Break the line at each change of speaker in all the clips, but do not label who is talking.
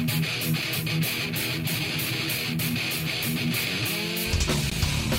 you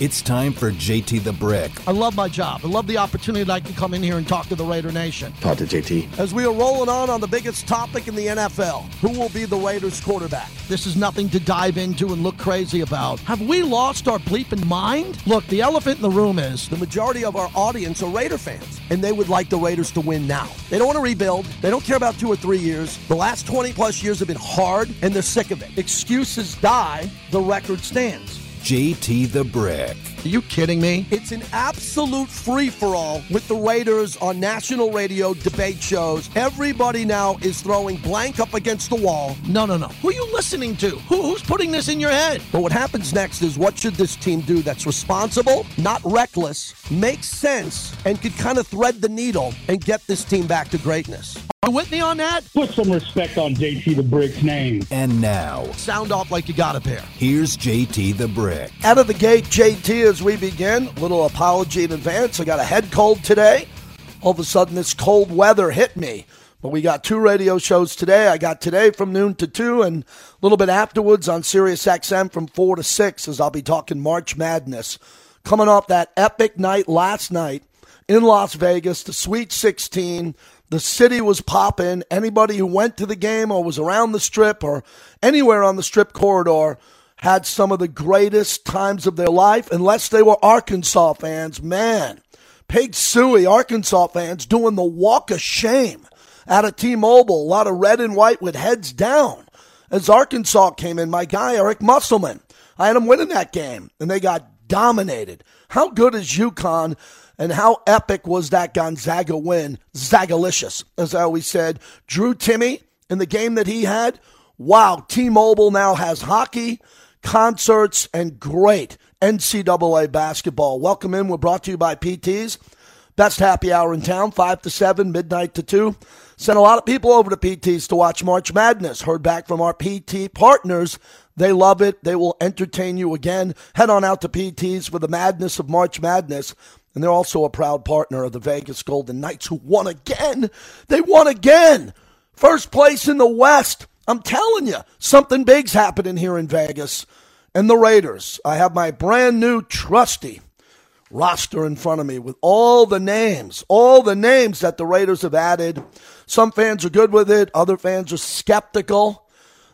It's time for JT the Brick.
I love my job. I love the opportunity that I can come in here and talk to the Raider Nation.
Talk to JT.
As we are rolling on on the biggest topic in the NFL, who will be the Raiders quarterback? This is nothing to dive into and look crazy about. Have we lost our bleeping mind? Look, the elephant in the room is the majority of our audience are Raider fans, and they would like the Raiders to win now. They don't want to rebuild. They don't care about two or three years. The last 20 plus years have been hard, and they're sick of it. Excuses die, the record stands.
JT the Brick.
Are you kidding me? It's an absolute free for all with the Raiders on national radio debate shows. Everybody now is throwing blank up against the wall. No, no, no. Who are you listening to? Who, who's putting this in your head? But what happens next is what should this team do that's responsible, not reckless, makes sense, and could kind of thread the needle and get this team back to greatness? Are with me on that?
Put some respect on JT the Brick's name.
And now,
Sound off like you got a pair.
here's JT the Brick.
Out of the gate, JT, as we begin, little apology in advance. I got a head cold today. All of a sudden, this cold weather hit me. But we got two radio shows today. I got today from noon to 2 and a little bit afterwards on Sirius XM from 4 to 6 as I'll be talking March Madness. Coming off that epic night last night in Las Vegas, the Sweet 16. The city was popping. Anybody who went to the game or was around the strip or anywhere on the strip corridor had some of the greatest times of their life, unless they were Arkansas fans. Man, Pig Suey, Arkansas fans, doing the walk of shame out of T Mobile. A lot of red and white with heads down as Arkansas came in. My guy, Eric Musselman, I had him winning that game, and they got dominated. How good is UConn? And how epic was that Gonzaga win? Zagalicious, as I always said. Drew Timme in the game that he had. Wow, T Mobile now has hockey, concerts, and great NCAA basketball. Welcome in. We're brought to you by PTs. Best happy hour in town, 5 to 7, midnight to 2. Sent a lot of people over to PTs to watch March Madness. Heard back from our PT partners. They love it. They will entertain you again. Head on out to PTs for the madness of March Madness. And they're also a proud partner of the Vegas Golden Knights, who won again. They won again. First place in the West. I'm telling you, something big's happening here in Vegas. And the Raiders. I have my brand new trusty roster in front of me with all the names, all the names that the Raiders have added. Some fans are good with it, other fans are skeptical.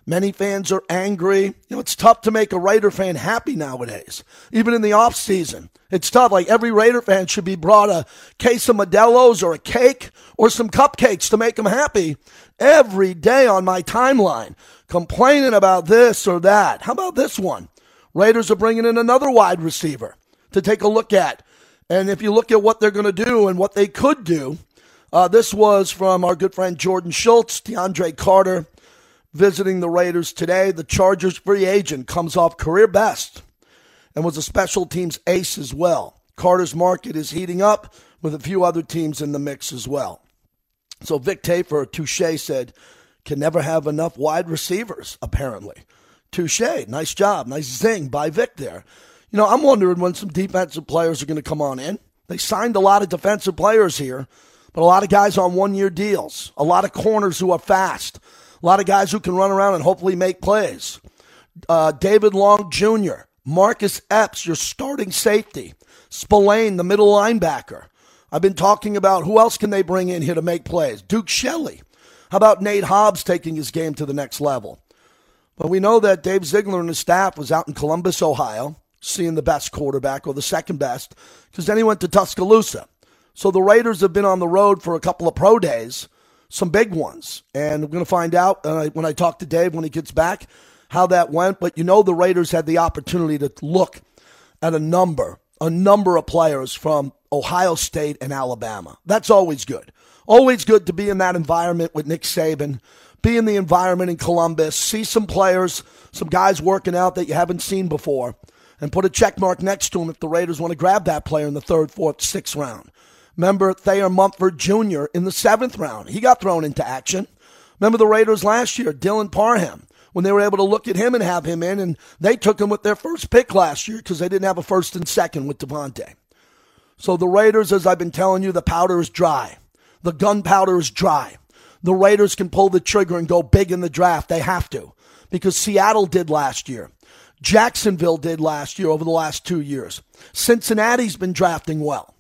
Many fans are angry. You know, it's tough to make a Raider fan happy nowadays, even in the off season. It's tough. Like every Raider fan should be brought a case of Modelo's or a cake or some cupcakes to make them happy every day on my timeline, complaining about this or that. How about this one? Raiders are bringing in another wide receiver to take a look at. And if you look at what they're going to do and what they could do, uh, this was from our good friend Jordan Schultz, DeAndre Carter, visiting the Raiders today. The Chargers free agent comes off career best and was a special teams ace as well. Carter's market is heating up with a few other teams in the mix as well. So Vic Tafur, Touche said, can never have enough wide receivers, apparently. Touche, nice job, nice zing by Vic there. You know, I'm wondering when some defensive players are going to come on in. They signed a lot of defensive players here, but a lot of guys on one year deals, a lot of corners who are fast, a lot of guys who can run around and hopefully make plays. Uh, David Long Jr., Marcus Epps, your starting safety, Spillane, the middle linebacker. I've been talking about who else can they bring in here to make plays? Duke Shelley. How about Nate Hobbs taking his game to the next level? But we know that Dave Ziegler and his staff was out in Columbus, Ohio, seeing the best quarterback or the second best, because then he went to Tuscaloosa. So the Raiders have been on the road for a couple of pro days, some big ones. And we're going to find out uh, when I talk to Dave when he gets back how that went. But you know, the Raiders had the opportunity to look at a number, a number of players from Ohio State and Alabama. That's always good. Always good to be in that environment with Nick Saban, be in the environment in Columbus, see some players, some guys working out that you haven't seen before, and put a check mark next to them if the Raiders want to grab that player in the third, fourth, sixth round. Remember Thayer Munford Jr. in the seventh round. He got thrown into action. Remember the Raiders last year, Dylan Parham, when they were able to look at him and have him in, and they took him with their first pick last year because they didn't have a first and second with Davante. So the Raiders, as I've been telling you, the powder is dry. The gunpowder is dry. The Raiders can pull the trigger and go big in the draft. They have to. because Seattle did last year. Jacksonville did last year over the last two years. Cincinnati's been drafting well.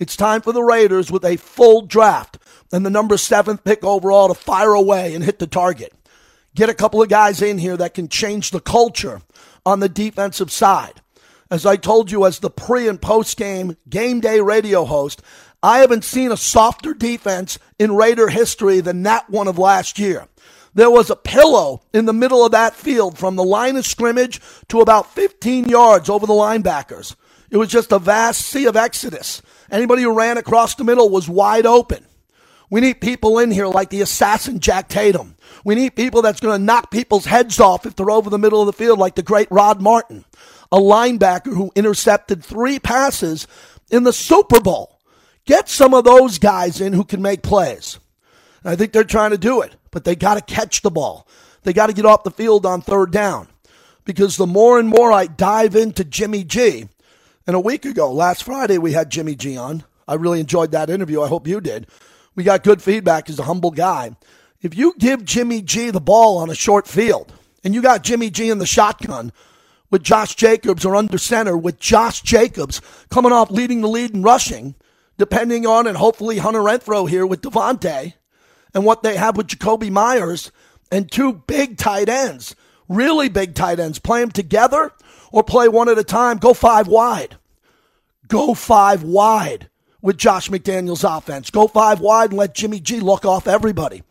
It's time for the Raiders with a full draft and the number seventh pick overall to fire away and hit the target. Get a couple of guys in here that can change the culture on the defensive side. As I told you as the pre and post game game day radio host, I haven't seen a softer defense in Raider history than that one of last year. There was a pillow in the middle of that field from the line of scrimmage to about 15 yards over the linebackers. It was just a vast sea of exodus. Anybody who ran across the middle was wide open. We need people in here like the assassin Jack Tatum. We need people that's going to knock people's heads off if they're over the middle of the field like the great Rod Martin, a linebacker who intercepted three passes in the Super Bowl. Get some of those guys in who can make plays. I think they're trying to do it, but they got to catch the ball. They got to get off the field on third down. Because the more and more I dive into Jimmy G, and a week ago, last Friday, we had Jimmy G on. I really enjoyed that interview. I hope you did. We got good feedback. He's a humble guy. If you give Jimmy G the ball on a short field, and you got Jimmy G in the shotgun with Josh Jacobs or under center with Josh Jacobs coming off leading the lead in rushing, depending on and hopefully Hunter Renfrow here with Davante and what they have with Jakobi Meyers and two big tight ends, really big tight ends. Play them together or play one at a time. Go five wide. Go five wide with Josh McDaniels' offense. Go five wide and let Jimmy G look off everybody.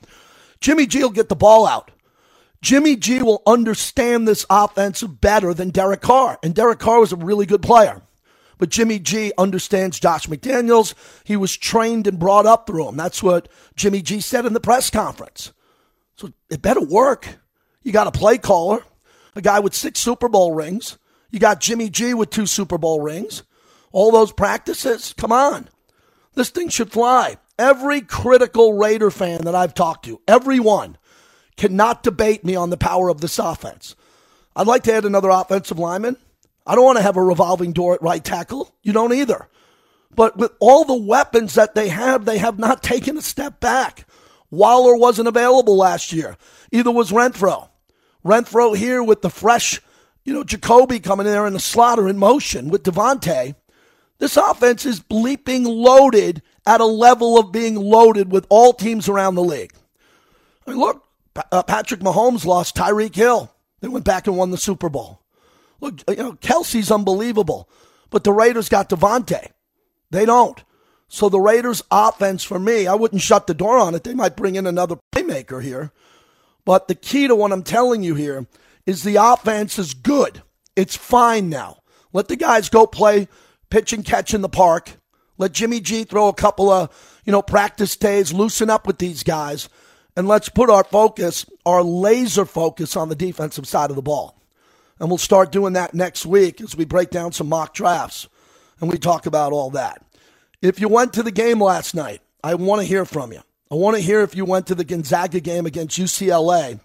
Jimmy G will get the ball out. Jimmy G will understand this offense better than Derek Carr. And Derek Carr was a really good player. But Jimmy G understands Josh McDaniels. He was trained and brought up through him. That's what Jimmy G said in the press conference. So it better work. You got a play caller, a guy with six Super Bowl rings. You got Jimmy G with two Super Bowl rings. All those practices. Come on. This thing should fly. Every critical Raider fan that I've talked to, everyone, cannot debate me on the power of this offense. I'd like to add another offensive lineman. I don't want to have a revolving door at right tackle. You don't either. But with all the weapons that they have, they have not taken a step back. Waller wasn't available last year. Either was Renfrow. Renfrow here with the fresh, you know, Jakobi coming in there in the slaughter in motion with Davante. This offense is bleeping loaded at a level of being loaded with all teams around the league. I mean, look, uh, Patrick Mahomes lost Tyreek Hill. They went back and won the Super Bowl. Look, you know, Kelce's unbelievable, but the Raiders got Davante. They don't. So the Raiders' offense, for me, I wouldn't shut the door on it. They might bring in another playmaker here. But the key to what I'm telling you here is the offense is good. It's fine now. Let the guys go play pitch and catch in the park. Let Jimmy G throw a couple of, you know, practice days, loosen up with these guys, and let's put our focus, our laser focus on the defensive side of the ball. And we'll start doing that next week as we break down some mock drafts and we talk about all that. If you went to the game last night, I want to hear from you. I want to hear if you went to the Gonzaga game against UCLA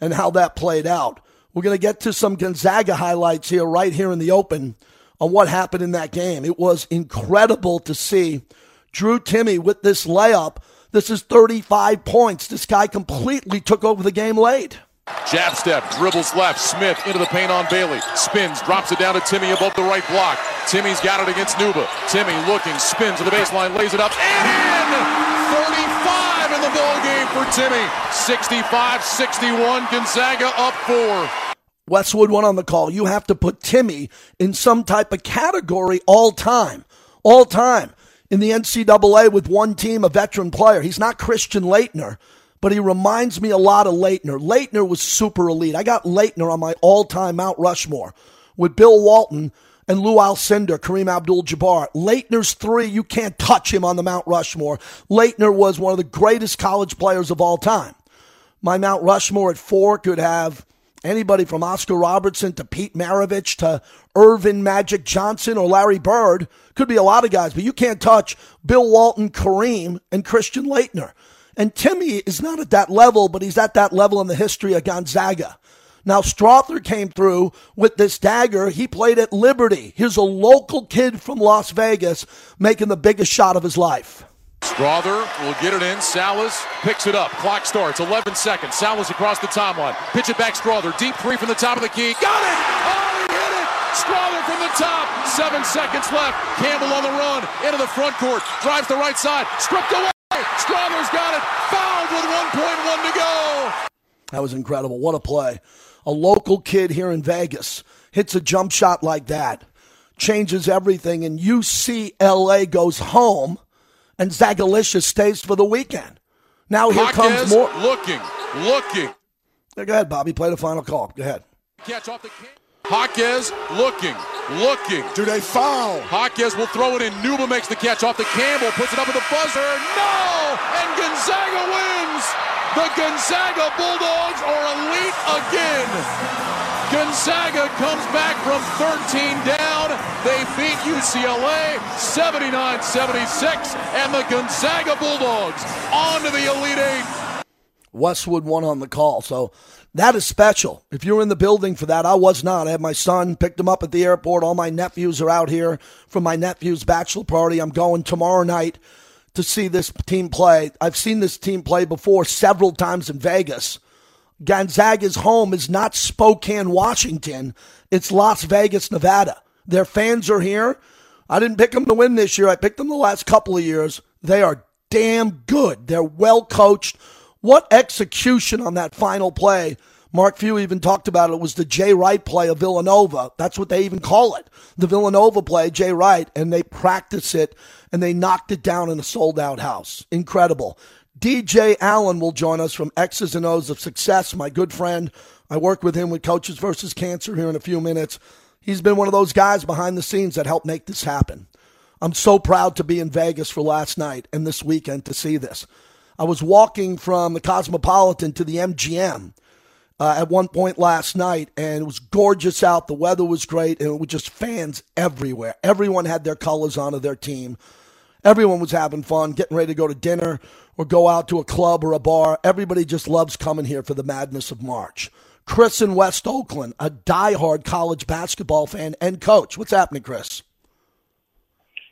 and how that played out. We're going to get to some Gonzaga highlights here, right here in the open, on what happened in that game. It was incredible to see Drew Timme with this layup. This is 35 points. This guy completely took over the game late.
Jab step, dribbles left, Smith into the paint on Bailey. Spins, drops it down to Timme above the right block. Timme's got it against Nwuba. Timme looking, spins to the baseline, lays it up, and in! 35 in the ball game for Timme. 65-61, Gonzaga up four.
Westwood went on the call. You have to put Timme in some type of category all time. All time. In the NCAA with one team, a veteran player. He's not Christian Laettner but he reminds me a lot of Laettner. Laettner was super elite. I got Laettner on my all-time Mount Rushmore with Bill Walton and Lew Alcindor, Kareem Abdul-Jabbar. Laettner's three, you can't touch him on the Mount Rushmore. Laettner was one of the greatest college players of all time. My Mount Rushmore at four could have anybody from Oscar Robertson to Pete Maravich to Earvin Magic Johnson or Larry Bird. Could be a lot of guys, but you can't touch Bill Walton, Kareem, and Christian Laettner. And Timme is not at that level, but he's at that level in the history of Gonzaga. Now, Strawther came through with this dagger. He played at Liberty. Here's a local kid from Las Vegas making the biggest shot of his life.
Strawther will get it in. Sallis picks it up. Clock starts. 11 seconds. Sallis across the timeline. Pitch it back. Strawther. Deep three from the top of the key. Got it! Oh, he hit it! Strawther from the top. Seven seconds left. Campbell on the run. Into the front court. Drives the right side. Stripped away. Strawther's got it. Fouled with 1.1 to go.
That was incredible. What a play. A local kid here in Vegas hits a jump shot like that, changes everything, and UCLA goes home, and Zagalicious stays for the weekend. Now here comes more.
looking, looking.
Go ahead, Bobby. Play the final call. Go ahead.
Catch off the Jaquez looking, looking.
Do they foul?
Jaquez will throw it in. Nwuba makes the catch off the Campbell, puts it up at the buzzer. No! And Gonzaga wins! The Gonzaga Bulldogs are elite again. Gonzaga comes back from 13 down. They beat UCLA 79 76, and the Gonzaga Bulldogs on to the Elite Eight.
Westwood One on the call. So that is special. If you're in the building for that, I was not. I had my son, picked him up at the airport. All my nephews are out here for my nephew's bachelor party. I'm going tomorrow night to see this team play. I've seen this team play before several times in Vegas. Gonzaga's home is not Spokane, Washington. It's Las Vegas, Nevada. Their fans are here. I didn't pick them to win this year. I picked them the last couple of years. They are damn good. They're well coached. What execution on that final play. Mark Few even talked about it. it was the Jay Wright play of Villanova. That's what they even call it. The Villanova play, Jay Wright, and they practice it and they knocked it down in a sold out house. Incredible. DJ Allen will join us from X's and O's of Success, my good friend. I work with him with Coaches versus Cancer here in a few minutes. He's been one of those guys behind the scenes that helped make this happen. I'm so proud to be in Vegas for last night and this weekend to see this. I was walking from the Cosmopolitan to the MGM uh, at one point last night, and it was gorgeous out. The weather was great, and it was just fans everywhere. Everyone had their colors on of their team. Everyone was having fun, getting ready to go to dinner or go out to a club or a bar. Everybody just loves coming here for the madness of March. Chris in West Oakland, a diehard college basketball fan and coach. What's happening, Chris?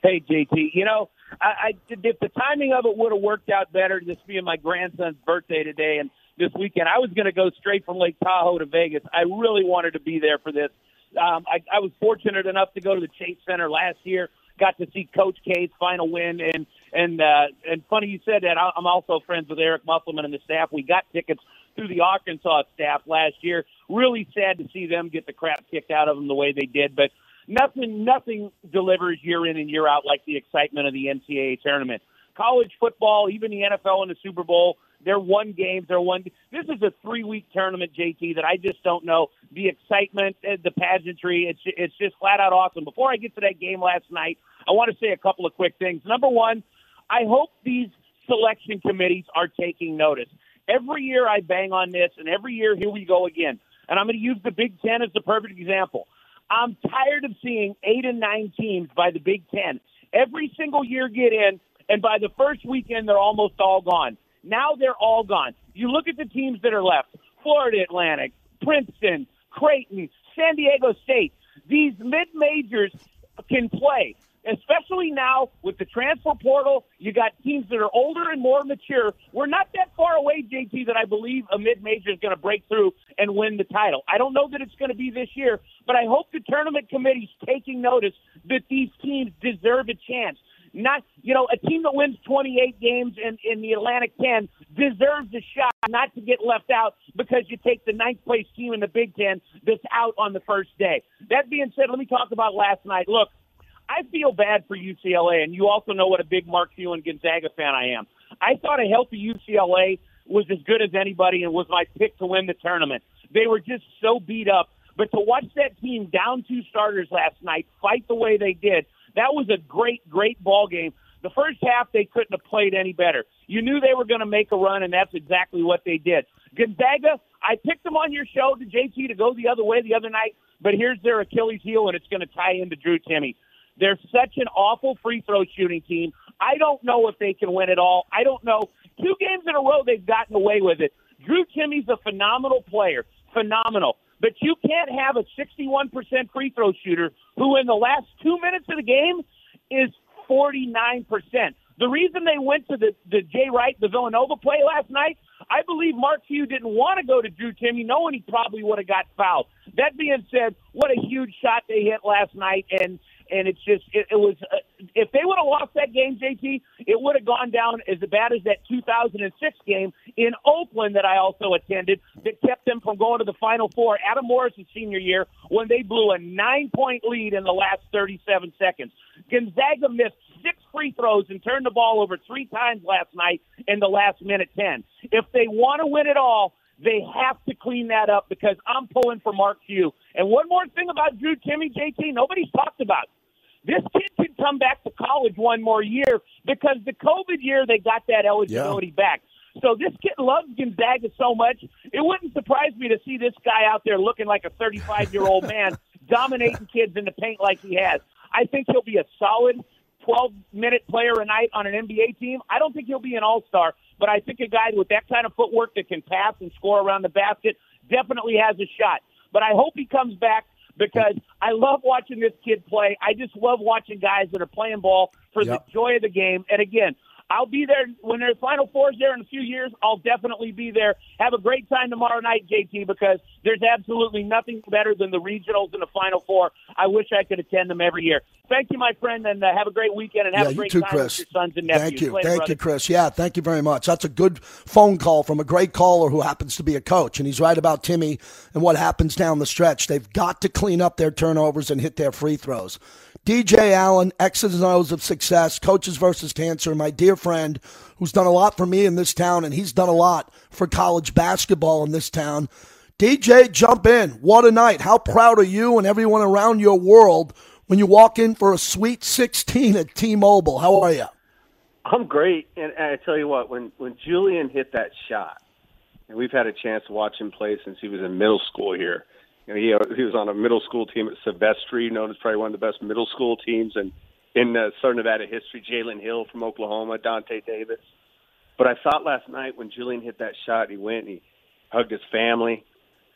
Hey, JT. You know, I, I if the timing of it would have worked out better, this being my grandson's birthday today and this weekend, I was going to go straight from Lake Tahoe to Vegas. I really wanted to be there for this. Um, I, I was fortunate enough to go to the Chase Center last year. Got to see Coach K's final win, and and uh, and funny you said that. I'm also friends with Eric Musselman and the staff. We got tickets through the Arkansas staff last year. Really sad to see them get the crap kicked out of them the way they did, but nothing nothing delivers year in and year out like the excitement of the NCAA tournament. College football, even the NFL and the Super Bowl, they're one games. They're one. This is a three week tournament, JT. That I just don't know the excitement, eh, the pageantry. It's it's just flat out awesome. Before I get to that game last night, I want to say a couple of quick things. Number one, I hope these selection committees are taking notice. Every year I bang on this, and every year here we go again. And I'm going to use the Big Ten as the perfect example. I'm tired of seeing eight and nine teams by the Big Ten every single year get in, and by the first weekend they're almost all gone. Now they're all gone. You look at the teams that are left: Florida Atlantic, Princeton, Creighton, San Diego State. These mid majors can play especially now with the transfer portal. You got teams that are older and more mature. We're not that far away, JT, that I believe a mid major is going to break through and win the title. I don't know that it's going to be this year, but I hope the tournament committee's taking notice that these teams deserve a chance. Not, you know, a team that wins 28 games in, in the Atlantic 10 deserves a shot not to get left out because you take the ninth place team in the Big Ten that's out on the first day. That being said, let me talk about last night. Look, I feel bad for UCLA, and you also know what a big Mark Few and Gonzaga fan I am. I thought a healthy UCLA was as good as anybody and was my pick to win the tournament. They were just so beat up. But to watch that team down two starters last night fight the way they did, that was a great, great ball game. The first half, they couldn't have played any better. You knew they were going to make a run, and that's exactly what they did. Gonzaga, I picked them on your show to JT to go the other way the other night, but here's their Achilles heel, and it's going to tie into Drew Timme. They're such an awful free throw shooting team. I don't know if they can win at all. I don't know. Two games in a row, they've gotten away with it. Drew Timme's a phenomenal player, phenomenal. But you can't have a 61% free throw shooter who, in the last two minutes of the game, is 49%. The reason they went to the, the Jay Wright, the Villanova play last night, I believe Mark Few didn't want to go to Drew Timme, knowing he probably would have got fouled. That being said, what a huge shot they hit last night, and and it's just it, it was uh, if they would have lost that game, JT, it would have gone down as bad as that 2006 game in Oakland that I also attended that kept them from going to the Final Four. Adam Morrison's senior year when they blew a nine point lead in the last 37 seconds. Gonzaga missed six free throws and turned the ball over three times last night in the last minute 10. If they want to win it all, they have to clean that up because I'm pulling for Mark Few. And one more thing about Drew Timme, JT, nobody's talked about. This kid can come back to college one more year because the COVID year they got that eligibility yeah. back. So this kid loves Gonzaga so much, it wouldn't surprise me to see this guy out there looking like a 35 year old man dominating kids in the paint like he has. I think he'll be a solid 12 minute player a night on an NBA team. I don't think he'll be an all star, but I think a guy with that kind of footwork that can pass and score around the basket definitely has a shot. But I hope he comes back because I love watching this kid play. I just love watching guys that are playing ball for yep. the joy of the game. And again, I'll be there when there's Final Fours there in a few years. I'll definitely be there. Have a great time tomorrow night, JT, because there's absolutely nothing better than the regionals and the Final Four. I wish I could attend them every year. Thank you, my friend, and uh, have a great weekend and have
yeah,
a great
too,
time
Chris.
with your sons and nephews.
Thank you,
Later,
thank
brother.
you, Chris. Yeah, thank you very much. That's a good phone call from a great caller who happens to be a coach, and he's right about Timme and what happens down the stretch. They've got to clean up their turnovers and hit their free throws. DJ Allen, X's and O's of success, coaches versus cancer, my dear friend who's done a lot for me in this town, and he's done a lot for college basketball in this town. DJ, jump in. What a night. How proud are you and everyone around your world when you walk in for a sweet 16 at T Mobile? How are you?
I'm great. And I tell you what, when, when Julian hit that shot, and we've had a chance to watch him play since he was in middle school here. You know, he, he was on a middle school team at Silvestri, known as probably one of the best middle school teams, and in uh, Southern Nevada history, Jalen Hill from Oklahoma, Dante Davis. But I thought last night when Julian hit that shot, he went and he hugged his family.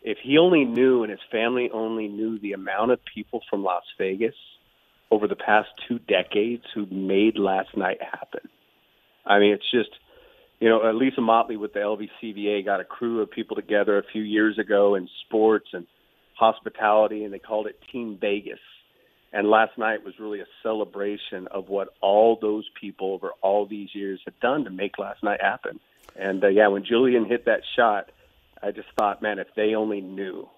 If he only knew and his family only knew the amount of people from Las Vegas over the past two decades who made last night happen. I mean, it's just, you know, Lisa Motley with the LVCVA got a crew of people together a few years ago in sports and hospitality, and they called it Team Vegas and last night was really a celebration of what all those people over all these years have done to make last night happen. And uh, yeah, when Julian hit that shot, I just thought, man, if they only knew.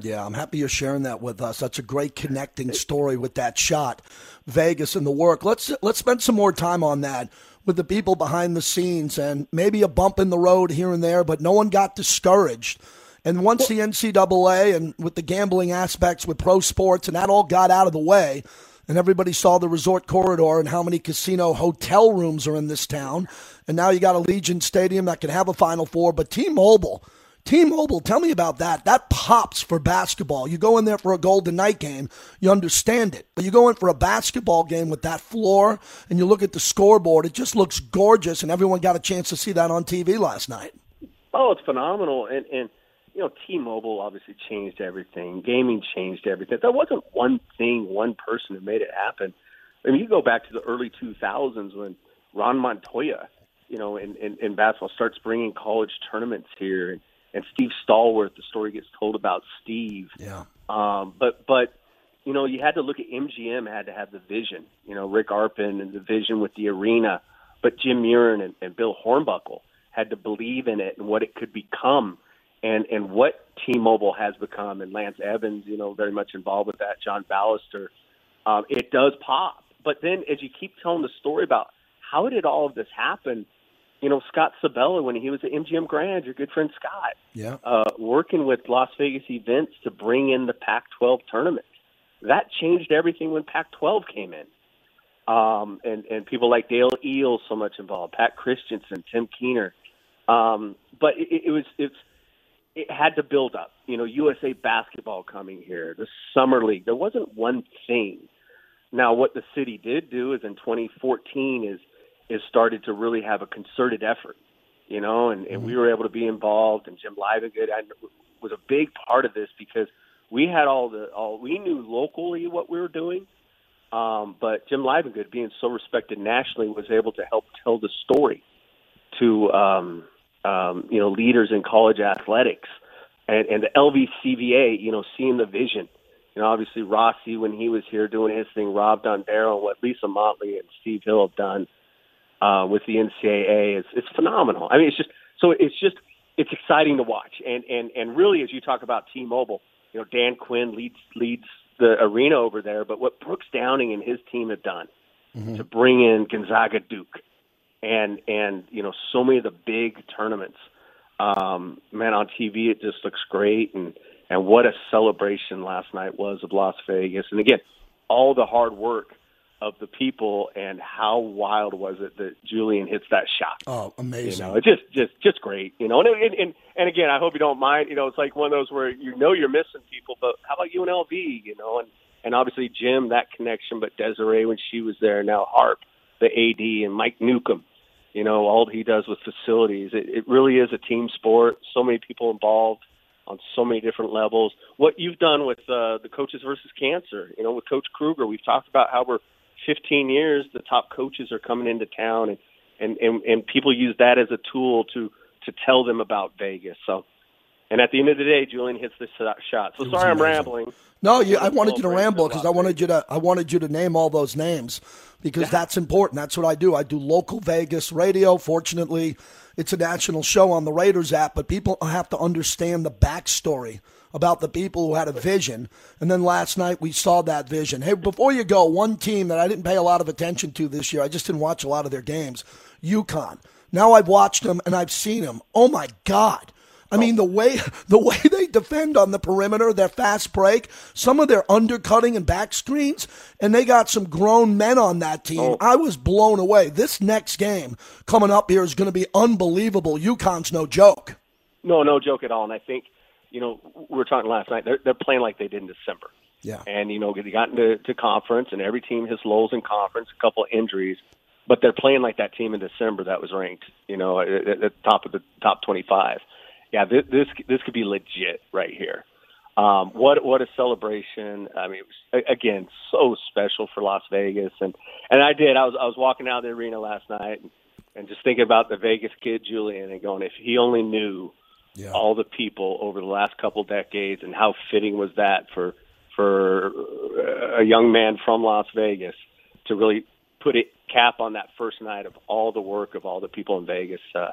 Yeah, I'm happy you're sharing that with us. That's a great connecting story with that shot, Vegas and the work. Let's let's spend some more time on that with the people behind the scenes and maybe a bump in the road here and there, but no one got discouraged and once the NCAA and with the gambling aspects with pro sports and that all got out of the way, and everybody saw the resort corridor and how many casino hotel rooms are in this town, and now you got Allegiant Stadium that can have a Final Four, but T-Mobile. T-Mobile, tell me about that. That pops for basketball. You go in there for a Golden Knight game, you understand it. But you go in for a basketball game with that floor and you look at the scoreboard, it just looks gorgeous and everyone got a chance to see that on TV last night.
Oh, it's phenomenal. And and you know, T-Mobile obviously changed everything. Gaming changed everything. That wasn't one thing, one person who made it happen. I mean, you go back to the early 2000s when Ron Montoya, you know, in, in, in basketball starts bringing college tournaments here, and, and Steve Stallworth. The story gets told about Steve.
Yeah.
Um, but but you know, you had to look at MGM had to have the vision. You know, Rick Arpin and the vision with the arena, but Jim Murren and, and Bill Hornbuckle had to believe in it and what it could become and and what T-Mobile has become, and Lance Evans, you know, very much involved with that. John Ballister, um, it does pop. But then, as you keep telling the story about how did all of this happen, you know, Scott Sibella when he was at MGM Grand, your good friend Scott,
yeah,
uh, working with Las Vegas events to bring in the Pac-12 tournament, that changed everything when Pac-12 came in. Um, and and people like Dale Eales so much involved, Pat Christenson, Tim Keener. Um, but it, it was it's it had to build up. You know, USA basketball coming here, the summer league. There wasn't one thing. Now, what the city did do is in 2014 is is started to really have a concerted effort. You know, and, and we were able to be involved, and Jim Livengood was a big part of this because we had all the all we knew locally what we were doing, Um, but Jim Livengood, being so respected nationally, was able to help tell the story to um, um, you know leaders in college athletics and, and the LVCVA. You know, seeing the vision. You know, obviously Rossi when he was here doing his thing, Rob Dondero, and what Lisa Motley and Steve Hill have done uh, with the NCAA is it's phenomenal. I mean, it's just so it's just it's exciting to watch. And and and really, as you talk about T-Mobile, you know, Dan Quinn leads leads the arena over there. But what Brooks Downing and his team have done mm-hmm. to bring in Gonzaga, Duke, and and you know so many of the big tournaments, um, man, on TV it just looks great. And and what a celebration last night was of Las Vegas. And again, all the hard work of the people and how wild was it that Julian hits that shot?
Oh, amazing!
You know, it's just just just great. You know, and and and, and again, I hope you don't mind. You know, it's like one of those where you know you're missing people, but how about UNLV? You know, and and obviously Jim that connection, but Desiree when she was there, now Harp, the AD, and Mike Newcomb. You know, all he does with facilities. It, it really is a team sport. So many people involved on so many different levels. What you've done with uh, the coaches versus cancer, you know, with Coach Kruger, we've talked about how we're 15 years, the top coaches are coming into town, and and and, and people use that as a tool to to tell them about Vegas. So, and at the end of the day, Julian hits this shot. So sorry, I'm rambling.
No, you, I wanted you to ramble because I wanted you to I wanted you to name all those names because yeah. that's important. That's what I do. I do local Vegas radio. Fortunately, it's a national show on the Raiders app, but people have to understand the backstory about the people who had a vision. And then last night we saw that vision. Hey, before you go, one team that I didn't pay a lot of attention to this year, I just didn't watch a lot of their games, UConn. Now I've watched them and I've seen them. Oh my God. I mean the way the way they defend on the perimeter, their fast break, some of their undercutting and back screens, and they got some grown men on that team. Oh. I was blown away. This next game coming up here is going to be unbelievable. UConn's no joke.
No, no joke at all. And I think you know, we were talking last night. They're they're playing like they did in December.
Yeah.
And you know, they got into to conference, and every team has lows in conference, a couple of injuries, but they're playing like that team in December that was ranked, you know, at, at the top of the top 25. Yeah, this this, this could be legit right here. Um, what what a celebration! I mean, it was, again, so special for Las Vegas, and and I did. I was I was walking out of the arena last night and, and just thinking about the Vegas kid Julian and going, if he only knew yeah. all the people over the last couple decades, and how fitting was that for for a young man from Las Vegas to really put a cap on that first night of all the work of all the people in Vegas. Uh,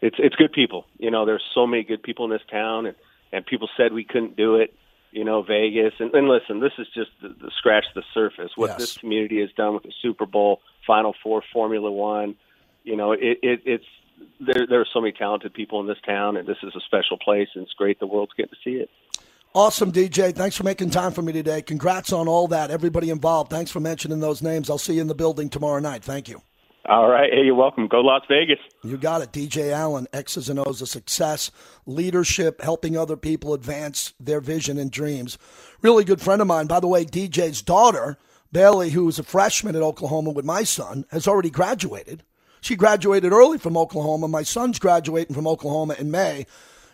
it's it's good people. You know, there's so many good people in this town, and and people said we couldn't do it. You know, Vegas, and, and listen, this is just the, the scratch the surface. What yes. this community has done with the Super Bowl, Final Four, Formula One. You know, it, it it's there, there are so many talented people in this town, and this is a special place, and it's great the world's getting to see it.
Awesome, DJ. Thanks for making time for me today. Congrats on all that. Everybody involved. Thanks for mentioning those names. I'll see you in the building tomorrow night. Thank you.
All right. Hey, you're welcome. Go Las Vegas.
You got it. DJ Allen, X's and O's of success, leadership, helping other people advance their vision and dreams. Really good friend of mine. By the way, DJ's daughter, Bailey, who was a freshman at Oklahoma with my son, has already graduated. She graduated early from Oklahoma. My son's graduating from Oklahoma in May.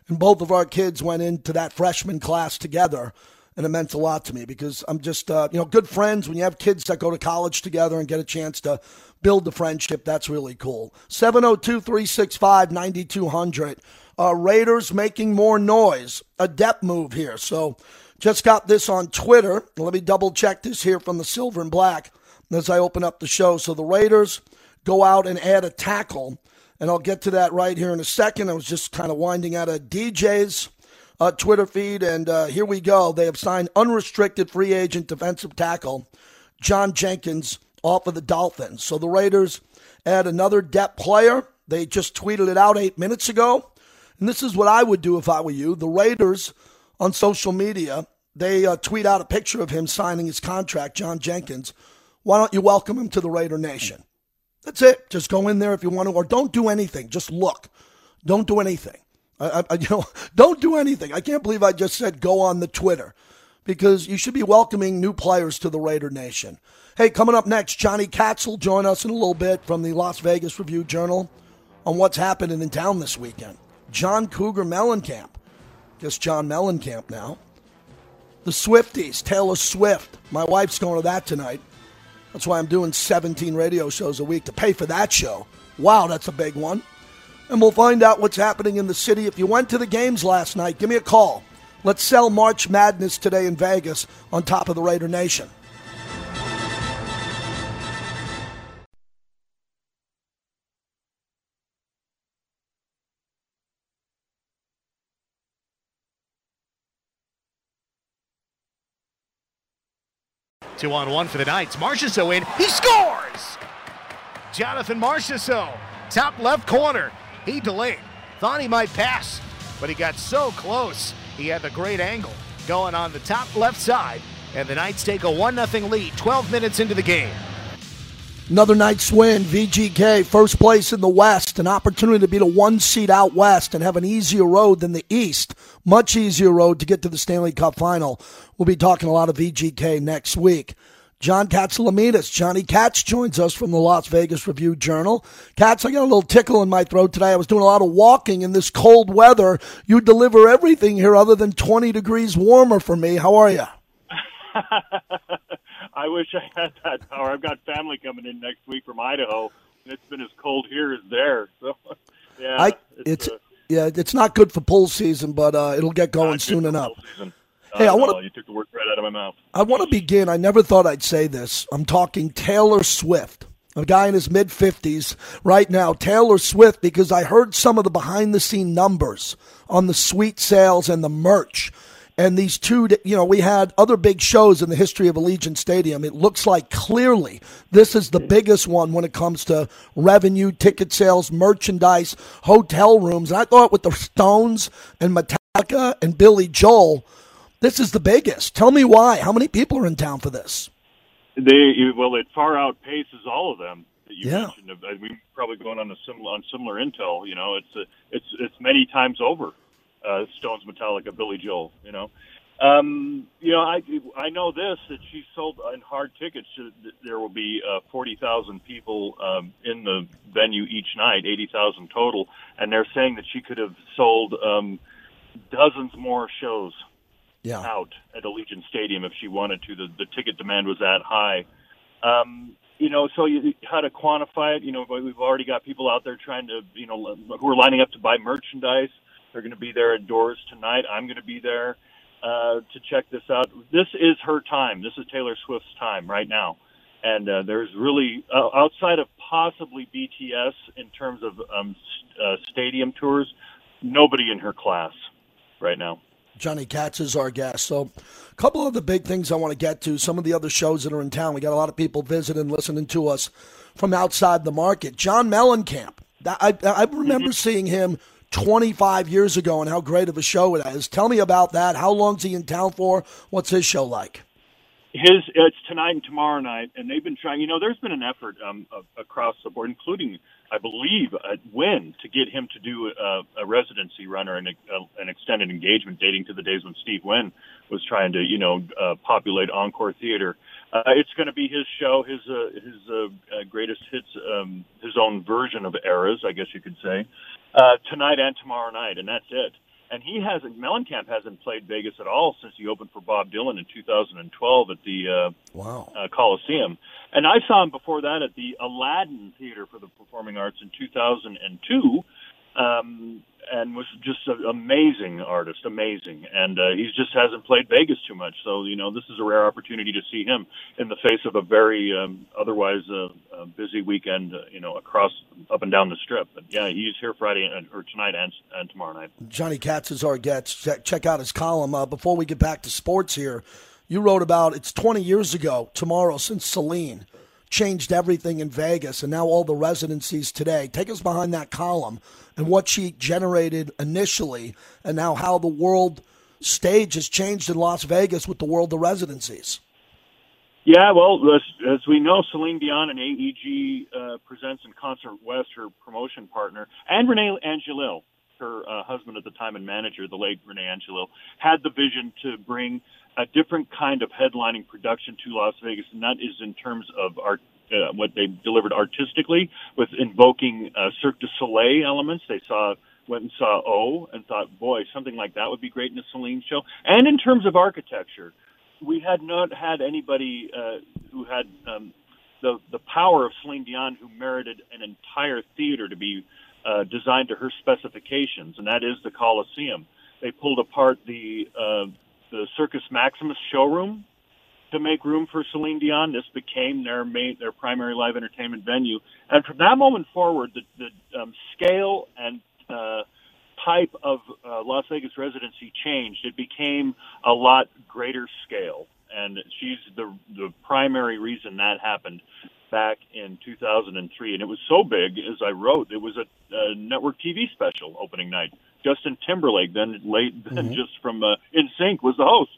And both of our kids went into that freshman class together. And it meant a lot to me because I'm just, uh, you know, good friends. When you have kids that go to college together and get a chance to build the friendship, that's really cool. 702 365 9200. Uh, Raiders making more noise. A depth move here. So just got this on Twitter. Let me double check this here from the Silver and Black as I open up the show. So the Raiders go out and add a tackle. And I'll get to that right here in a second. I was just kind of winding out a DJ's uh, Twitter feed, and uh, here we go. They have signed unrestricted free agent defensive tackle John Jenkins off of the Dolphins. So the Raiders add another depth player. They just tweeted it out eight minutes ago. And this is what I would do if I were you. The Raiders on social media, they uh, tweet out a picture of him signing his contract, John Jenkins. Why don't you welcome him to the Raider Nation? That's it. Just go in there if you want to, or don't do anything. Just look. Don't do anything. I, I, you know, don't do anything. I can't believe I just said go on the Twitter because you should be welcoming new players to the Raider Nation. Hey, coming up next, Johnny Kats will join us in a little bit from the Las Vegas Review Journal on what's happening in town this weekend. John Cougar Mellencamp. Guess John Mellencamp now. The Swifties, Taylor Swift. My wife's going to that tonight. That's why I'm doing 17 radio shows a week to pay for that show. Wow, that's a big one. And we'll find out what's happening in the city. If you went to the games last night, give me a call. Let's sell March Madness today in Vegas on top of the Raider Nation.
Two on one for the Knights. Marchessault in. He scores! Jonathan Marchessault, top left corner. He delayed. Thought he might pass, but he got so close. He had the great angle going on the top left side, and the Knights take a 1 0 lead 12 minutes into the game.
Another Knights win, VGK, first place in the West, an opportunity to be the one seed out West and have an easier road than the East. Much easier road to get to the Stanley Cup final. We'll be talking a lot of VGK next week. John Katsilometes, Johnny Kats joins us from the Las Vegas Review Journal. Kats, I got a little tickle in my throat today. I was doing a lot of walking in this cold weather. You deliver everything here other than 20 degrees warmer for me. How are you?
I wish I had that power. I've got family coming in next week from Idaho, and it's been as cold here as there. So, yeah,
I, it's, uh, yeah, it's not good for pool season, but uh, it'll get going soon enough. Hey, I uh, want to.
You took the word right out of my mouth.
I want to begin. I never thought I'd say this. I'm talking Taylor Swift, a guy in his mid 50s right now. Taylor Swift, because I heard some of the behind the scene numbers on the suite sales and the merch. And these two, you know, we had other big shows in the history of Allegiant Stadium. It looks like clearly this is the biggest one when it comes to revenue, ticket sales, merchandise, hotel rooms. And I thought with the Stones and Metallica and Billy Joel, this is the biggest. Tell me why. How many people are in town for this?
They well, it far outpaces all of them that you
Yeah.
mentioned. I mean, probably going on a similar on similar intel. You know, it's a, it's it's many times over. Uh, Stones, Metallica, Billy Joel. You know, um, you know, I I know this that she sold in hard tickets. uh, There will be uh, forty thousand people um, in the venue each night, eighty thousand total, and they're saying that she could have sold um, dozens more shows
Yeah.
out at Allegiant Stadium if she wanted to. The, the ticket demand was that high. Um, you know, so you, how to quantify it? You know, we've already got people out there trying to, you know, who are lining up to buy merchandise. They're going to be there at doors tonight. I'm going to be there uh, to check this out. This is her time. This is Taylor Swift's time right now. And uh, there's really, uh, outside of possibly BTS in terms of um, uh, stadium tours, nobody in her class right now.
Johnny Kats is our guest. So, a couple of the big things I want to get to. Some of the other shows that are in town. We got a lot of people visiting, listening to us from outside the market. John Mellencamp. I, I remember seeing him 25 years ago and how great of a show it is. Tell me about that. How long's he in town for? What's his show like?
his it's tonight and tomorrow night, and they've been trying. You know, there's been an effort um, across the board, including, I believe, at Wynn to get him to do a, a residency run or an, a, an extended engagement, dating to the days when Steve Wynn was trying to, you know, uh, populate Encore Theater. Uh, it's going to be his show, his uh, his uh, uh, greatest hits, um, his own version of eras, I guess you could say, uh, tonight and tomorrow night, and that's it and he hasn't Mellencamp hasn't played Vegas at all since he opened for Bob Dylan in 2012 at the uh,
wow
uh, Coliseum. And I saw him before that at the Aladdin Theater for the Performing Arts in 2002, um, and was just an amazing artist, amazing. And uh, he just hasn't played Vegas too much, so you know this is a rare opportunity to see him in the face of a very um, otherwise uh, uh, busy weekend, uh, you know, across up and down the strip. But yeah, he's here Friday and, or tonight and, and tomorrow night.
Johnny Kats is our guest. Check, check out his column. Uh, before we get back to sports here, you wrote about it's 20 years ago tomorrow since Celine changed everything in Vegas and now all the residencies today. Take us behind that column and what she generated initially and now how the world stage has changed in Las Vegas with the world of residencies.
Yeah, well, as, as we know, Celine Dion and AEG uh, presents in Concert West, her promotion partner, and Renee Angelil, her uh, husband at the time and manager, the late Renee Angelil, had the vision to bring a different kind of headlining production to Las Vegas, and that is in terms of art, uh, what they delivered artistically, with invoking uh, Cirque du Soleil elements. They saw went and saw O and thought, boy, something like that would be great in a Celine show. And in terms of architecture, we had not had anybody uh, who had um, the the power of Celine Dion, who merited an entire theater to be uh, designed to her specifications, and that is the Coliseum. They pulled apart the uh, the Circus Maximus showroom to make room for Celine Dion. This became their main, their primary live entertainment venue, and from that moment forward, the, the um, scale and uh, type of uh, Las Vegas residency changed. It became a lot greater scale, and she's the the primary reason that happened back in 2003. And it was so big, as I wrote, it was a, a network TV special opening night. Justin Timberlake, then late, then mm-hmm. just from uh, Sync was the host.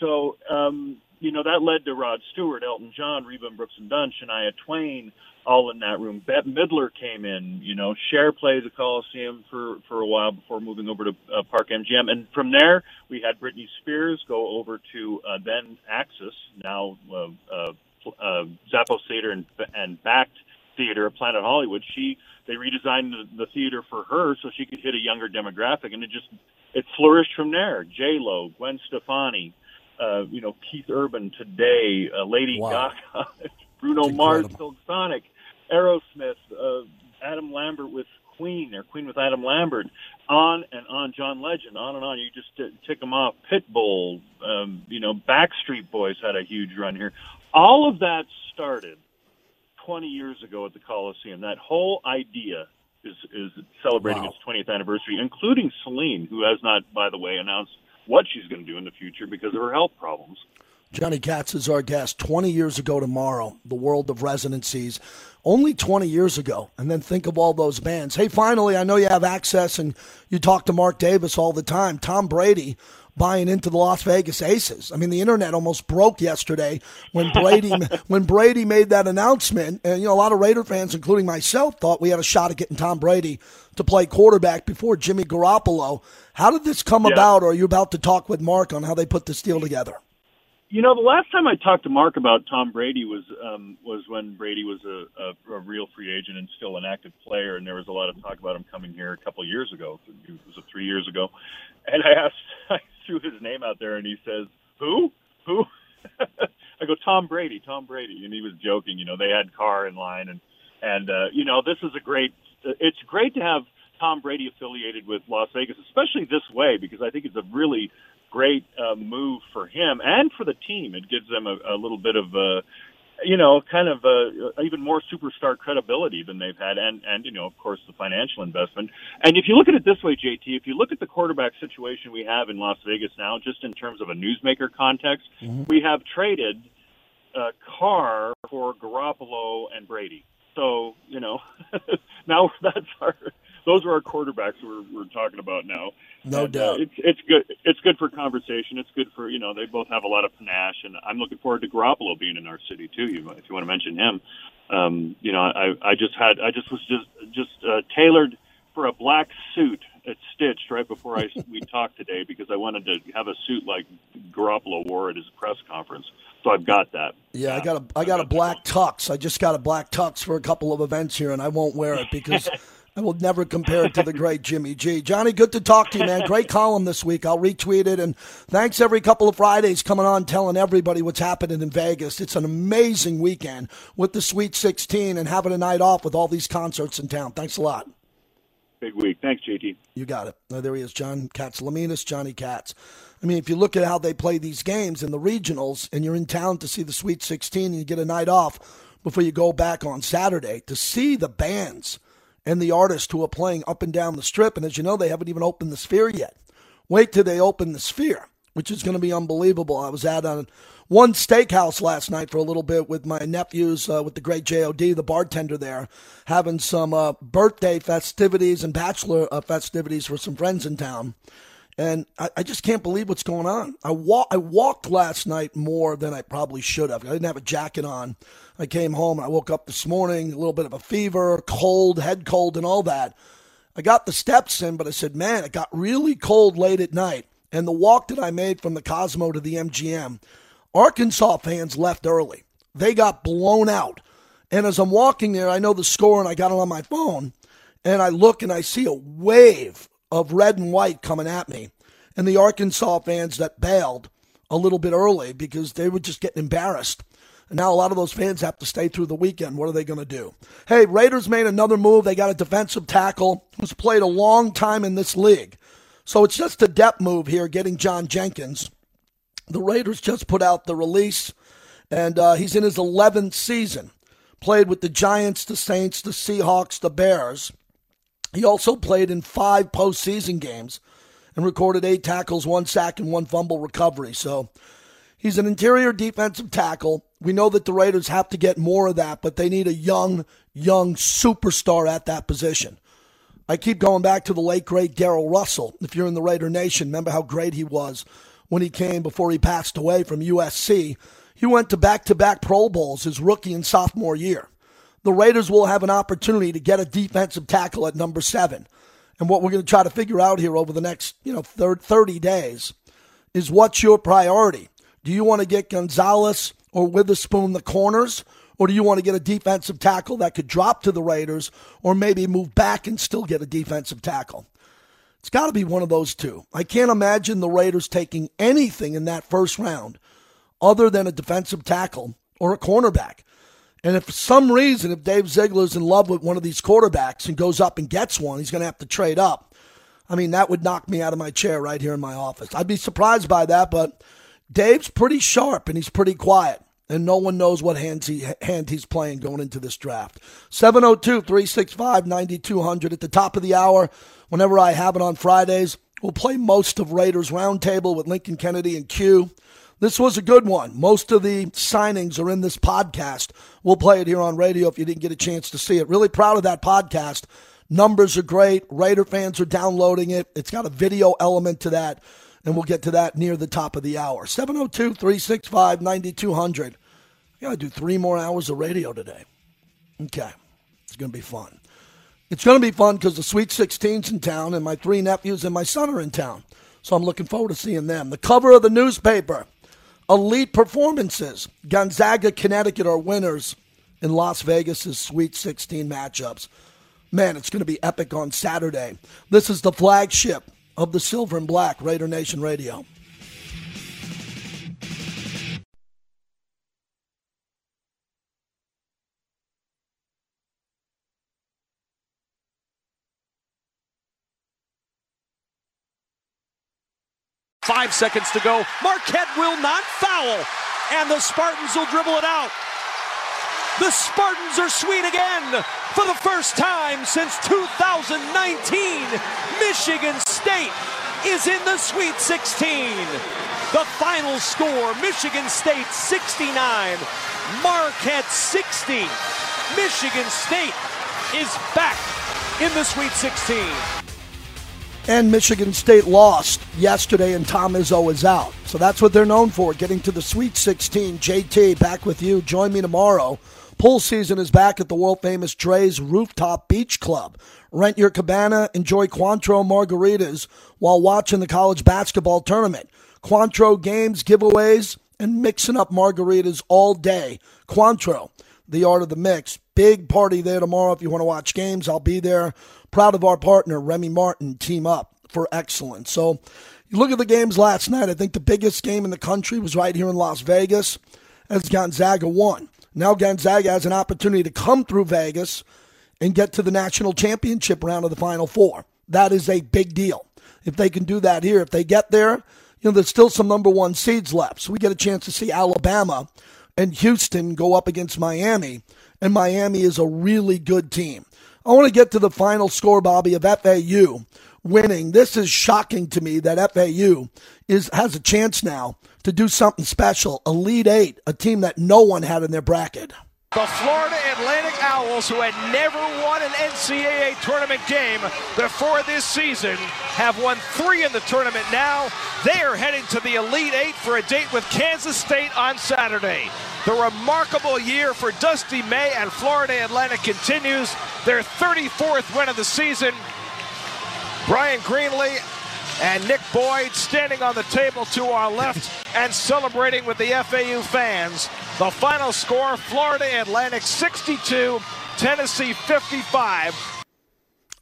So um, you know, that led to Rod Stewart, Elton John, Reba Brooks and Dunn, Shania Twain, all in that room. Bette Midler came in. You know, Cher played the Coliseum for for a while before moving over to uh, Park MGM, and from there we had Britney Spears go over to uh, then Axis, now uh, uh, uh, Zappos Theater and and Bakkt Theater at Planet Hollywood. She they redesigned the, the theater for her so she could hit a younger demographic, and it just it flourished from there. J Lo, Gwen Stefani uh, you know, Keith Urban today, uh, Lady wow. Gaga, Bruno Mars, Silk Sonic, Aerosmith, uh, Adam Lambert with Queen, or Queen with Adam Lambert, on and on. John Legend, on and on. You just t- tick them off. Pitbull, um, you know, Backstreet Boys had a huge run here. All of that started 20 years ago at the Coliseum. That whole idea is is celebrating wow. its 20th anniversary, including Celine, who has not, by the way, announced what she's going to do in the future because of her health problems.
Johnny Kats is our guest. 20 years ago tomorrow, the world of residencies. Only 20 years ago. And then think of all those bands. Hey, finally, I know you have access and you talk to Mark Davis all the time. Tom Brady buying into the Las Vegas Aces. I mean, the internet almost broke yesterday when Brady when Brady made that announcement. And you know, a lot of Raider fans, including myself, thought we had a shot at getting Tom Brady to play quarterback before Jimmy Garoppolo. How did this come yeah. about? Or are you about to talk with Mark on how they put this deal together?
You know, the last time I talked to Mark about Tom Brady was um, was when Brady was a, a, a real free agent and still an active player, and there was a lot of talk about him coming here a couple years ago. It was three years ago, and I asked, I threw his name out there, and he says, "Who? Who?" I go, "Tom Brady, Tom Brady," and he was joking. You know, they had Carr in line, and and uh, you know, this is a great. It's great to have Tom Brady affiliated with Las Vegas, especially this way, because I think it's a really great uh, move for him and for the team. It gives them a, a little bit of, uh, you know, kind of uh, even more superstar credibility than they've had, and and you know, of course, the financial investment. And if you look at it this way, JT, if you look at the quarterback situation we have in Las Vegas now, just in terms of a newsmaker context, mm-hmm. we have traded uh, Carr for Garoppolo and Brady. So you know, now that's our those are our quarterbacks we're, we're talking about now.
No
and,
uh, doubt.
Uh, it's it's good. It's good for conversation. It's good for you know they both have a lot of panache, and I'm looking forward to Garoppolo being in our city too. You if you want to mention him. Um, you know, I I just had I just was just just uh, tailored for a black suit at Stitched right before I we talked today because I wanted to have a suit like Garoppolo wore at his press conference. So I've got that.
Yeah. I got a I got, got a black tux. I just got a black tux for a couple of events here, and I won't wear it because I will never compare it to the great Jimmy G. Johnny, good to talk to you, man. Great column this week. I'll retweet it. And thanks every couple of Fridays coming on telling everybody what's happening in Vegas. It's an amazing weekend with the Sweet 16 and having a night off with all these concerts in town. Thanks a lot.
Big week. Thanks, JT.
You got it. Now, there he is, John Katsilometes, Johnny Kats. I mean, if you look at how they play these games in the regionals and you're in town to see the Sweet 16 and you get a night off before you go back on Saturday, to see the bands – and the artists who are playing up and down the strip. And as you know, they haven't even opened the sphere yet. Wait till they open the sphere, which is going to be unbelievable. I was at one steakhouse last night for a little bit with my nephews, uh, with the great JOD, the bartender there, having some uh, birthday festivities and bachelor uh, festivities for some friends in town. And I, I, just can't believe what's going on. I, wa- I walked last night more than I probably should have. I didn't have a jacket on. I came home and I woke up this morning, a little bit of a fever, cold, head cold, and all that. I got the steps in, but I said, man, it got really cold late at night. And the walk that I made from the Cosmo to the MGM, Arkansas fans left early. They got blown out. And as I'm walking there, I know the score and I got it on my phone. And I look and I see a wave of red and white coming at me. And the Arkansas fans that bailed a little bit early because they were just getting embarrassed And now a lot of those fans have to stay through the weekend. What are they going to do? Hey, Raiders made another move. They got a defensive tackle who's played a long time in this league. So it's just a depth move here, getting John Jenkins. The Raiders just put out the release, and uh, he's in his 11th season. Played with the Giants, the Saints, the Seahawks, the Bears. He also played in five postseason games and recorded eight tackles, one sack, and one fumble recovery. So he's an interior defensive tackle. We know that the Raiders have to get more of that, but they need a young, young superstar at that position. I keep going back to the late, great Darrell Russell. If you're in the Raider Nation, remember how great he was when he came before he passed away from USC. He went to back to back Pro Bowls his rookie and sophomore year. The Raiders will have an opportunity to get a defensive tackle at number seven. And what we're going to try to figure out here over the next, you know, 30 days is what's your priority? Do you want to get Gonzalez or Witherspoon the corners? Or do you want to get a defensive tackle that could drop to the Raiders or maybe move back and still get a defensive tackle? It's got to be one of those two. I can't imagine the Raiders taking anything in that first round other than a defensive tackle or a cornerback. And if for some reason, if Dave Ziegler's in love with one of these quarterbacks and goes up and gets one, he's going to have to trade up. I mean, that would knock me out of my chair right here in my office. I'd be surprised by that, but Dave's pretty sharp and he's pretty quiet. And no one knows what hands he, hand he's playing going into this draft. 702 365 9200 at the top of the hour. Whenever I have it on Fridays, we'll play most of Raiders Roundtable with Lincoln Kennedy and Q. This was a good one. Most of the signings are in this podcast. We'll play it here on radio if you didn't get a chance to see it. Really proud of that podcast. Numbers are great. Raider fans are downloading it. It's got a video element to that, and we'll get to that near the top of the hour. 702 365 9200. I got to do three more hours of radio today. Okay. It's going to be fun. It's going to be fun because the Sweet 16's in town, and my three nephews and my son are in town. So I'm looking forward to seeing them. The cover of the newspaper elite performances. Gonzaga, Connecticut are winners in Las Vegas's Sweet 16 matchups. Man, it's going to be epic on Saturday. This is the flagship of the Silver and Black Raider Nation Radio.
Five seconds to go. Marquette will not foul, and the Spartans will dribble it out. The Spartans are sweet again for the first time since 2019. Michigan State is in the Sweet 16. The final score Michigan State 69, Marquette 60. Michigan State is back in the Sweet 16
and Michigan State lost yesterday, and Tom Izzo is out. So that's what they're known for, getting to the Sweet 16. JT, back with you. Join me tomorrow. Pool season is back at the world famous Drai's Rooftop Beach Club. Rent your cabana, enjoy Cointreau margaritas while watching the college basketball tournament. Cointreau games, giveaways, and mixing up margaritas all day. Cointreau, the art of the mix. Big party there tomorrow. If you want to watch games, I'll be there. Proud of our partner, Remy Martin, team up for excellence. So you look at the games last night. I think the biggest game in the country was right here in Las Vegas as Gonzaga won. Now Gonzaga has an opportunity to come through Vegas and get to the national championship round of the Final Four. That is a big deal. If they can do that here, if they get there, you know, there's still some number one seeds left. So we get a chance to see Alabama and Houston go up against Miami. And Miami is a really good team. I want to get to the final score, Bobby, of FAU winning. This is shocking to me that FAU is has a chance now to do something special. Elite Eight, a team that no one had in their bracket.
The Florida Atlantic Owls, who had never won an NCAA tournament game before this season, have won three in the tournament now. They are heading to the Elite Eight for a date with Kansas State on Saturday. The remarkable year for Dusty May and Florida Atlantic continues. Their 34th win of the season. Bryan Greenlee and Nick Boyd standing on the table to our left and celebrating with the FAU fans. The final score Florida Atlantic 62, Tennessee 55.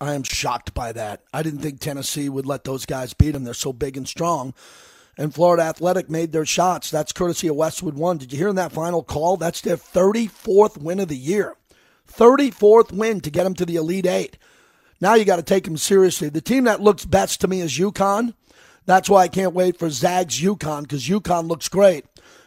I am shocked by that. I didn't think Tennessee would let those guys beat them. They're so big and strong. and Florida Athletic made their shots. That's courtesy of Westwood One. Did you hear in that final call? That's their 34th win of the year. 34th win to get them to the Elite Eight. Now you got to take them seriously. The team that looks best to me is UConn. That's why I can't wait for Zag's UConn because UConn looks great,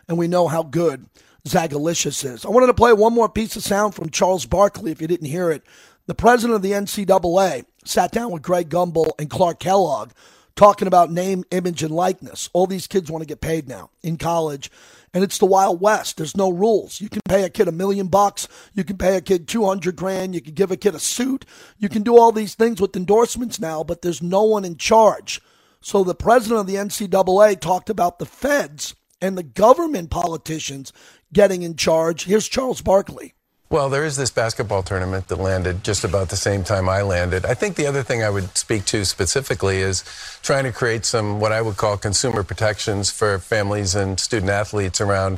and we know how good Zagalicious is. I wanted to play one more piece of sound from Charles Barkley if you didn't hear it. The president of the NCAA sat down with Greg Gumbel and Clark Kellogg talking about name, image, and likeness. All these kids want to get paid now in college, and it's the Wild West. There's no rules. You can pay a kid a million bucks. You can pay a kid 200 grand. You can give a kid a suit. You can do all these things with endorsements now, but there's no one in charge. So the president of the NCAA talked about the feds and the government politicians getting in charge. Here's Charles Barkley.
Well, there is this basketball tournament that landed just about the same time I landed. I think the other thing I would speak to specifically is trying to create some what I would call consumer protections for families and student athletes around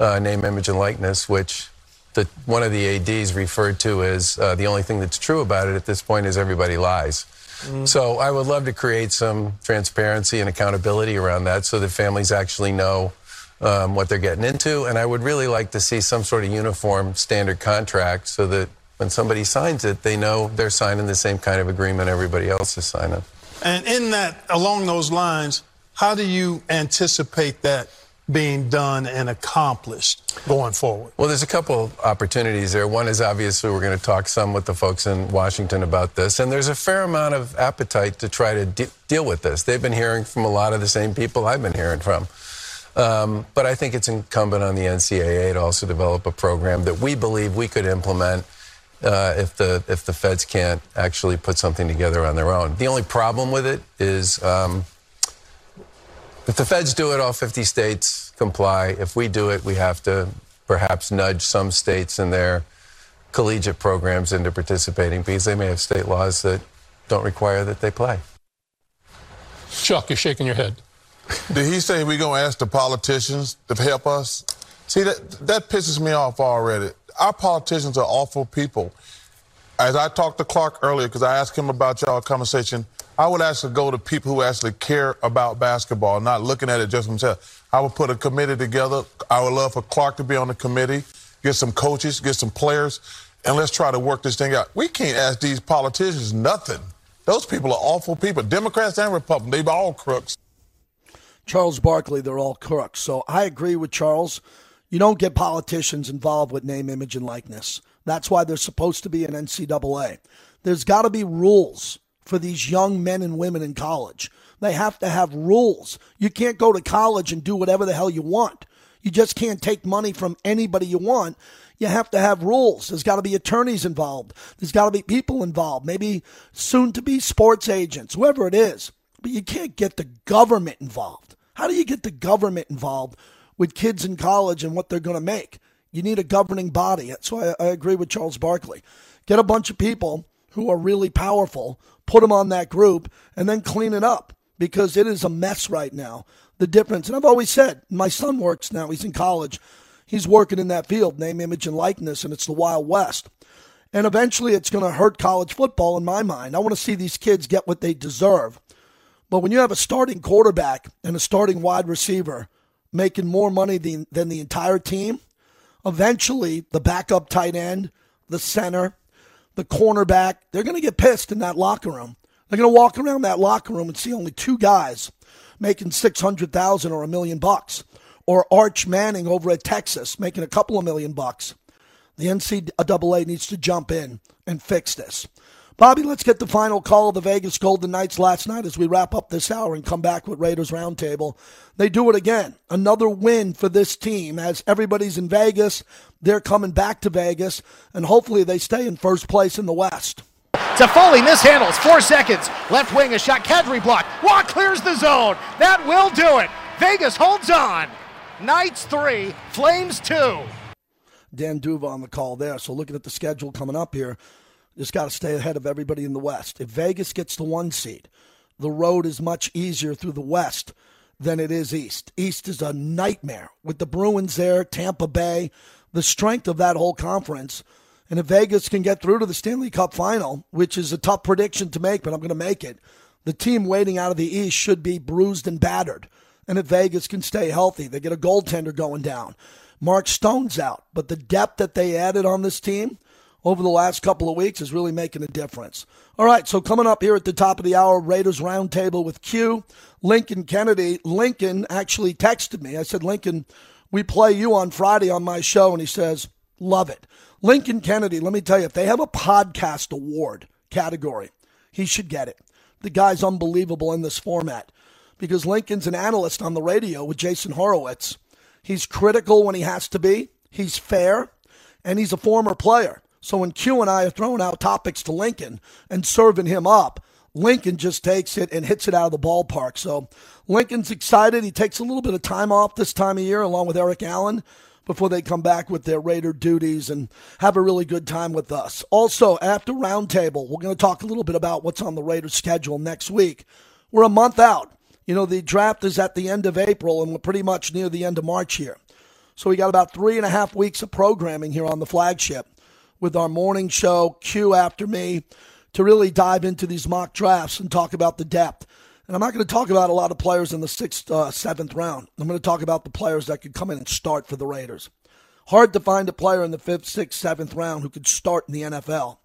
uh, name, image, and likeness, which the, one of the ADs referred to as uh, the only thing that's true about it at this point is everybody lies. Mm-hmm. So I would love to create some transparency and accountability around that so that families actually know um, what they're getting into. And I would really like to see some sort of uniform standard contract so that when somebody signs it, they know they're signing the same kind of agreement everybody else is signing.
And in that, along those lines, how do you anticipate that being done and accomplished going forward?
Well, there's a couple opportunities there. One is obviously we're going to talk some with the folks in Washington about this, and there's a fair amount of appetite to try to de- deal with this. They've been hearing from a lot of the same people I've been hearing from. Um, but I think it's incumbent on the NCAA to also develop a program that we believe we could implement uh, if the if the feds can't actually put something together on their own. The only problem with it is um, if the feds do it, all 50 states comply. If we do it, we have to perhaps nudge some states in their collegiate programs into participating because they may have state laws that don't require that they play.
Chuck, you're shaking your head.
Did he say we're gonna ask the politicians to help us? See that that pisses me off already. Our politicians are awful people. As I talked to Clark earlier, because I asked him about y'all conversation, I would actually go to people who actually care about basketball, not looking at it just themselves. I would put a committee together. I would love for Clark to be on the committee, get some coaches, get some players, and let's try to work this thing out. We can't ask these politicians nothing. Those people are awful people. Democrats and Republicans, they're all crooks.
Charles Barkley, they're all crooks. So I agree with Charles. You don't get politicians involved with name, image, and likeness. That's why there's supposed to be an NCAA. There's got to be rules for these young men and women in college. They have to have rules. You can't go to college and do whatever the hell you want. You just can't take money from anybody you want. You have to have rules. There's got to be attorneys involved. There's got to be people involved, maybe soon to be sports agents, whoever it is. But you can't get the government involved. How do you get the government involved with kids in college and what they're going to make? You need a governing body. So I, I agree with Charles Barkley. Get a bunch of people who are really powerful, put them on that group, and then clean it up because it is a mess right now. The difference, and I've always said, my son works now, he's in college. He's working in that field, name, image, and likeness, and it's the Wild West. And eventually it's going to hurt college football in my mind. I want to see these kids get what they deserve. But when you have a starting quarterback and a starting wide receiver making more money than, than the entire team, eventually the backup tight end, the center, the cornerback, they're going to get pissed in that locker room. They're going to walk around that locker room and see only two guys making 600,000 or a million bucks or Arch Manning over at Texas making a couple of million bucks. The NCAA needs to jump in and fix this. Bobby, let's get the final call of the Vegas Golden Knights last night as we wrap up this hour and come back with Raiders Roundtable. They do it again. Another win for this team as everybody's in Vegas. They're coming back to Vegas, and hopefully they stay in first place in the West.
Toffoli mishandles. Four seconds. Left wing, a shot. Kadri block. Walk clears the zone. That will do it. Vegas holds on. Knights three, Flames two.
Dan D'Uva on the call there. So looking at the schedule coming up here, just got to stay ahead of everybody in the West. If Vegas gets the one seed, the road is much easier through the West than it is East. East is a nightmare with the Bruins there, Tampa Bay, the strength of that whole conference. And if Vegas can get through to the Stanley Cup final, which is a tough prediction to make, but I'm going to make it, the team waiting out of the East should be bruised and battered. and if Vegas can stay healthy, they get a goaltender going down. Mark Stone's out, but the depth that they added on this team over the last couple of weeks is really making a difference. All right, so coming up here at the top of the hour, Raiders Roundtable with Q, Lincoln Kennedy. Lincoln actually texted me. I said, Lincoln, we play you on Friday on my show, and he says, love it. Lincoln Kennedy, let me tell you, if they have a podcast award category, he should get it. The guy's unbelievable in this format because Lincoln's an analyst on the radio with Jason Horowitz. He's critical when he has to be, he's fair, and he's a former player. So when Q and I are throwing out topics to Lincoln and serving him up, Lincoln just takes it and hits it out of the ballpark. So Lincoln's excited. He takes a little bit of time off this time of year along with Eric Allen before they come back with their Raider duties and have a really good time with us. Also, after Roundtable, we're going to talk a little bit about what's on the Raiders schedule next week. We're a month out. You know, the draft is at the end of April, and we're pretty much near the end of March here. So we got about three and a half weeks of programming here on the flagship with our morning show, Q After Me, to really dive into these mock drafts and talk about the depth. And I'm not going to talk about a lot of players in the sixth, uh, seventh round. I'm going to talk about the players that could come in and start for the Raiders. Hard to find a player in the fifth, sixth, seventh round who could start in the NFL.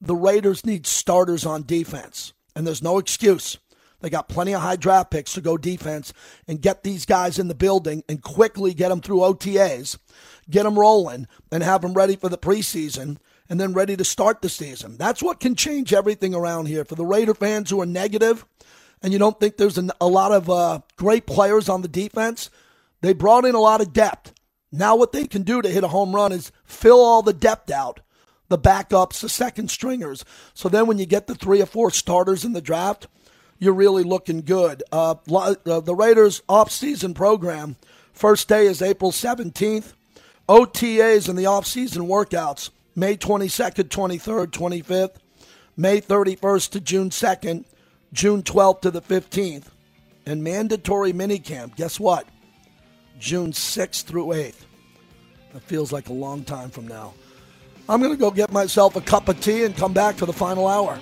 The Raiders need starters on defense, and there's no excuse. They got plenty of high draft picks to go defense and get these guys in the building and quickly get them through OTAs, get them rolling, and have them ready for the preseason and then ready to start the season. That's what can change everything around here. For the Raider fans who are negative and you don't think there's a lot of uh, great players on the defense, they brought in a lot of depth. Now, what they can do to hit a home run is fill all the depth out the backups, the second stringers. So then when you get the three or four starters in the draft, you're really looking good. Uh, uh the Raiders off-season program, first day is April 17th. OTAs and the off-season workouts, May 22nd, 23rd, 25th, May 31st to June 2nd, June 12th to the 15th. And mandatory minicamp, guess what? June 6th through 8th. That feels like a long time from now. I'm going to go get myself a cup of tea and come back for the final hour.